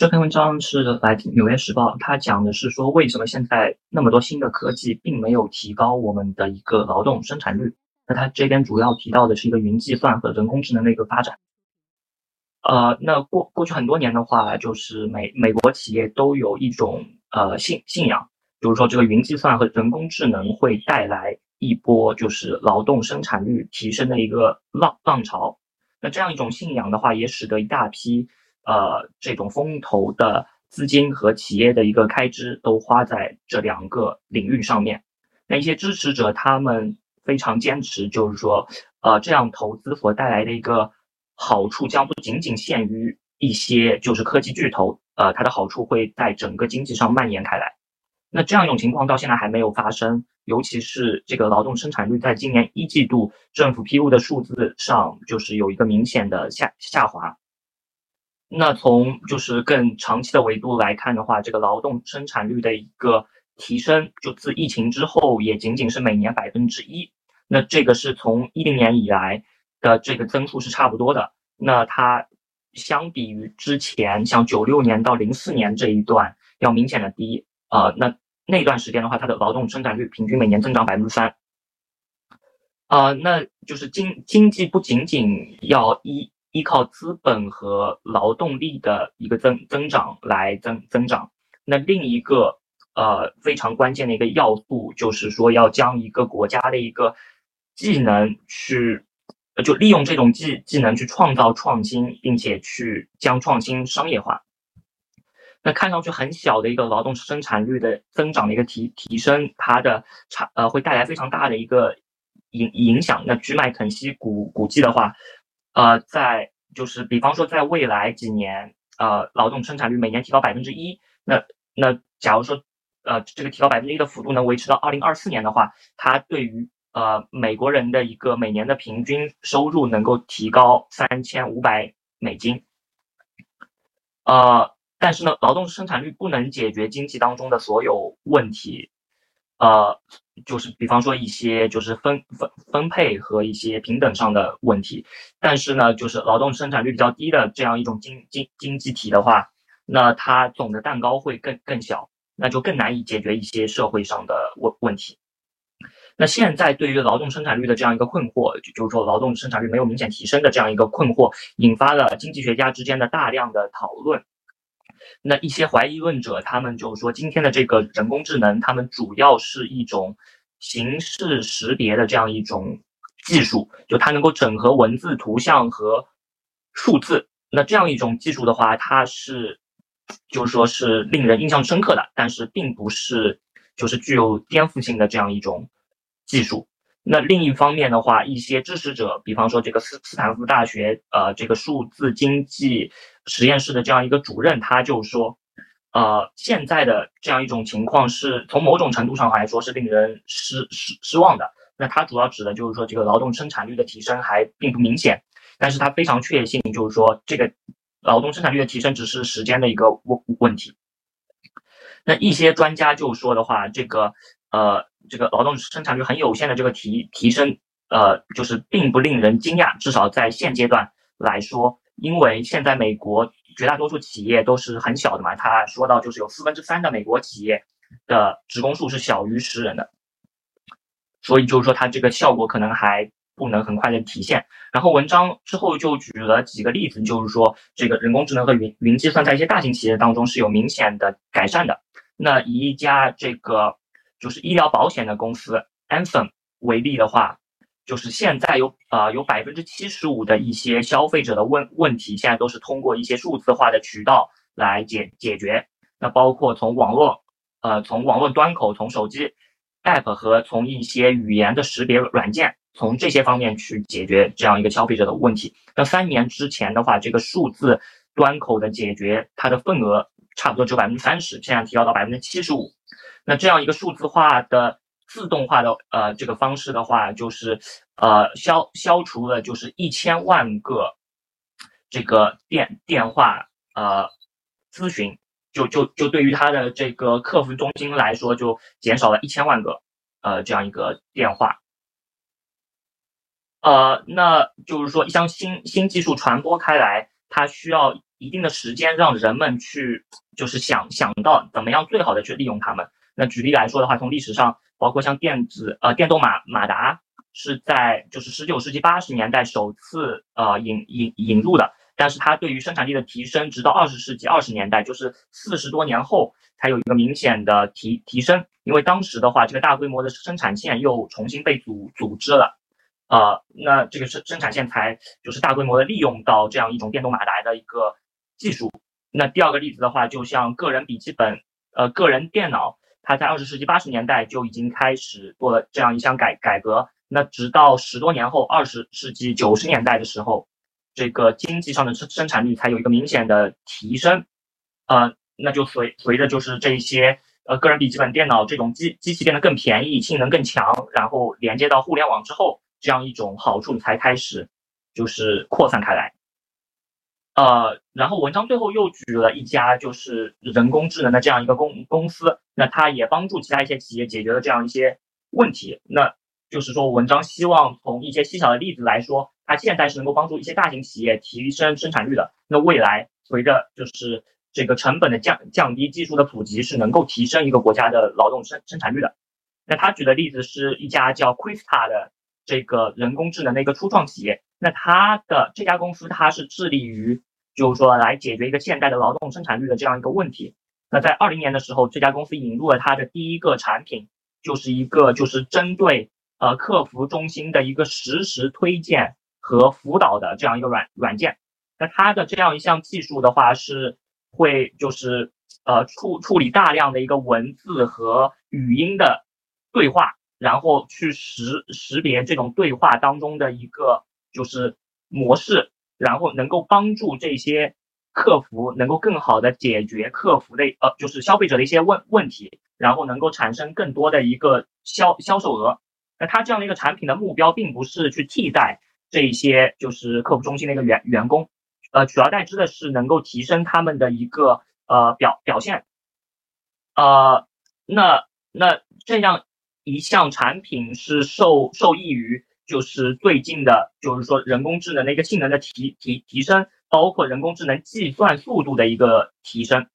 这篇文章是来自《纽约时报》，它讲的是说为什么现在那么多新的科技并没有提高我们的一个劳动生产率。那它这边主要提到的是一个云计算和人工智能的一个发展。呃，那过过去很多年的话，就是美美国企业都有一种呃信信仰，就是说这个云计算和人工智能会带来一波就是劳动生产率提升的一个浪浪潮。那这样一种信仰的话，也使得一大批。呃，这种风投的资金和企业的一个开支都花在这两个领域上面。那一些支持者他们非常坚持，就是说，呃，这样投资所带来的一个好处将不仅仅限于一些就是科技巨头，呃，它的好处会在整个经济上蔓延开来。那这样一种情况到现在还没有发生，尤其是这个劳动生产率在今年一季度政府披露的数字上，就是有一个明显的下下滑。那从就是更长期的维度来看的话，这个劳动生产率的一个提升，就自疫情之后也仅仅是每年百分之一。那这个是从一零年以来的这个增速是差不多的。那它相比于之前像九六年到零四年这一段要明显的低啊。那那段时间的话，它的劳动生产率平均每年增长百分之三。啊，那就是经经济不仅仅要依。依靠资本和劳动力的一个增增长来增增长，那另一个呃非常关键的一个要素就是说要将一个国家的一个技能去，就利用这种技技能去创造创新，并且去将创新商业化。那看上去很小的一个劳动生产率的增长的一个提提升，它的产呃会带来非常大的一个影影响。那据麦肯锡估估计的话。呃，在就是比方说，在未来几年，呃，劳动生产率每年提高百分之一，那那假如说，呃，这个提高百分之一的幅度能维持到二零二四年的话，它对于呃美国人的一个每年的平均收入能够提高三千五百美金。呃，但是呢，劳动生产率不能解决经济当中的所有问题。呃，就是比方说一些就是分分分配和一些平等上的问题，但是呢，就是劳动生产率比较低的这样一种经经经济体的话，那它总的蛋糕会更更小，那就更难以解决一些社会上的问问题。那现在对于劳动生产率的这样一个困惑，就就是说劳动生产率没有明显提升的这样一个困惑，引发了经济学家之间的大量的讨论。那一些怀疑论者，他们就说，今天的这个人工智能，他们主要是一种形式识别的这样一种技术，就它能够整合文字、图像和数字。那这样一种技术的话，它是，就是说是令人印象深刻的，但是并不是就是具有颠覆性的这样一种技术。那另一方面的话，一些支持者，比方说这个斯斯坦福大学呃这个数字经济实验室的这样一个主任，他就说，呃，现在的这样一种情况是从某种程度上来说是令人失失失望的。那他主要指的就是说这个劳动生产率的提升还并不明显，但是他非常确信就是说这个劳动生产率的提升只是时间的一个问问题。那一些专家就说的话，这个呃。这个劳动生产率很有限的这个提提升，呃，就是并不令人惊讶，至少在现阶段来说，因为现在美国绝大多数企业都是很小的嘛，他说到就是有四分之三的美国企业的职工数是小于十人的，所以就是说它这个效果可能还不能很快的体现。然后文章之后就举了几个例子，就是说这个人工智能和云云计算在一些大型企业当中是有明显的改善的。那以一家这个。就是医疗保险的公司 Anthem 为例的话，就是现在有呃有百分之七十五的一些消费者的问问题，现在都是通过一些数字化的渠道来解解决。那包括从网络呃从网络端口，从手机 App 和从一些语言的识别软件，从这些方面去解决这样一个消费者的问题。那三年之前的话，这个数字端口的解决，它的份额差不多只有百分之三十，现在提高到百分之七十五。那这样一个数字化的自动化的呃这个方式的话，就是呃消消除了就是一千万个这个电电话呃咨询，就就就对于他的这个客服中心来说，就减少了一千万个呃这样一个电话。呃，那就是说一项新新技术传播开来，它需要一定的时间让人们去就是想想到怎么样最好的去利用它们。那举例来说的话，从历史上，包括像电子呃电动马马达是在就是十九世纪八十年代首次呃引引引入的，但是它对于生产力的提升，直到二十世纪二十年代，就是四十多年后才有一个明显的提提升，因为当时的话，这个大规模的生产线又重新被组组织了，呃，那这个生生产线才就是大规模的利用到这样一种电动马达的一个技术。那第二个例子的话，就像个人笔记本呃个人电脑。它在二十世纪八十年代就已经开始做了这样一项改改革，那直到十多年后，二十世纪九十年代的时候，这个经济上的生生产率才有一个明显的提升，呃，那就随随着就是这一些呃个人笔记本电脑这种机机器变得更便宜，性能更强，然后连接到互联网之后，这样一种好处才开始就是扩散开来。呃，然后文章最后又举了一家就是人工智能的这样一个公公司，那它也帮助其他一些企业解决了这样一些问题。那就是说，文章希望从一些细小的例子来说，它现在是能够帮助一些大型企业提升生产率的。那未来随着就是这个成本的降降低，技术的普及，是能够提升一个国家的劳动生生产率的。那他举的例子是一家叫 Quista 的这个人工智能的一个初创企业。那它的这家公司，它是致力于，就是说来解决一个现代的劳动生产率的这样一个问题。那在二零年的时候，这家公司引入了它的第一个产品，就是一个就是针对呃客服中心的一个实时推荐和辅导的这样一个软软件。那它的这样一项技术的话，是会就是呃处处理大量的一个文字和语音的对话，然后去识识别这种对话当中的一个。就是模式，然后能够帮助这些客服能够更好的解决客服的呃，就是消费者的一些问问题，然后能够产生更多的一个销销售额。那它这样的一个产品的目标，并不是去替代这一些就是客服中心的一个员员工，呃，取而代之的是能够提升他们的一个呃表表现。呃，那那这样一项产品是受受益于。就是最近的，就是说人工智能的一个性能的提提提升，包括人工智能计算速度的一个提升。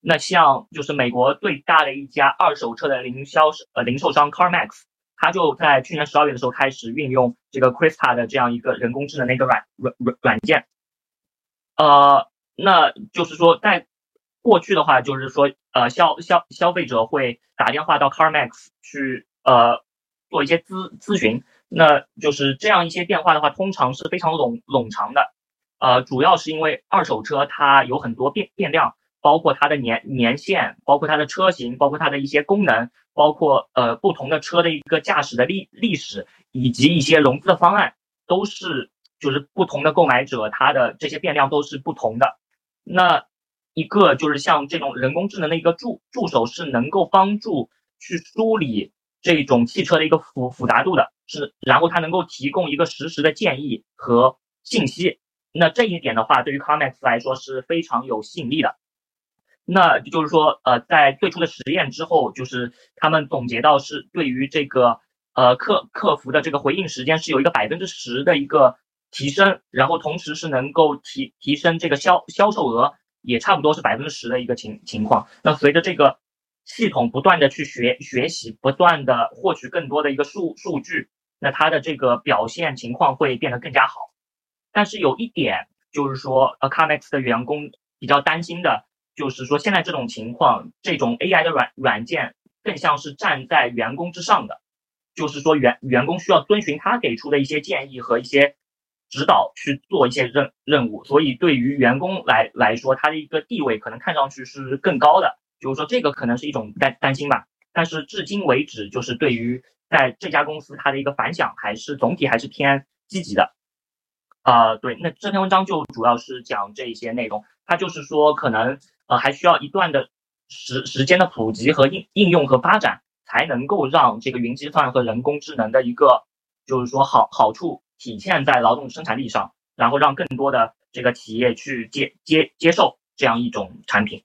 那像就是美国最大的一家二手车的零销呃零售商 CarMax，它就在去年十二月的时候开始运用这个 Crista 的这样一个人工智能的一个软软软软件。呃，那就是说在过去的话，就是说呃消消消费者会打电话到 CarMax 去呃做一些咨咨询。那就是这样一些变化的话，通常是非常冗冗长的，呃，主要是因为二手车它有很多变变量，包括它的年年限，包括它的车型，包括它的一些功能，包括呃不同的车的一个驾驶的历历史，以及一些融资的方案，都是就是不同的购买者他的这些变量都是不同的。那一个就是像这种人工智能的一个助助手，是能够帮助去梳理这种汽车的一个复复杂度的。是，然后它能够提供一个实时的建议和信息，那这一点的话，对于 CarMax 来说是非常有吸引力的。那就是说，呃，在最初的实验之后，就是他们总结到是对于这个呃客客服的这个回应时间是有一个百分之十的一个提升，然后同时是能够提提升这个销销售额，也差不多是百分之十的一个情情况。那随着这个系统不断的去学学习，不断的获取更多的一个数数据。那它的这个表现情况会变得更加好，但是有一点就是说，呃，CarMax 的员工比较担心的，就是说现在这种情况，这种 AI 的软软件更像是站在员工之上的，就是说员员工需要遵循他给出的一些建议和一些指导去做一些任任务，所以对于员工来来说，他的一个地位可能看上去是更高的，就是说这个可能是一种担担心吧，但是至今为止，就是对于。在这家公司，它的一个反响还是总体还是偏积极的，呃，对，那这篇文章就主要是讲这一些内容，它就是说可能呃还需要一段的时时间的普及和应应用和发展，才能够让这个云计算和人工智能的一个就是说好好处体现在劳动生产力上，然后让更多的这个企业去接接接受这样一种产品。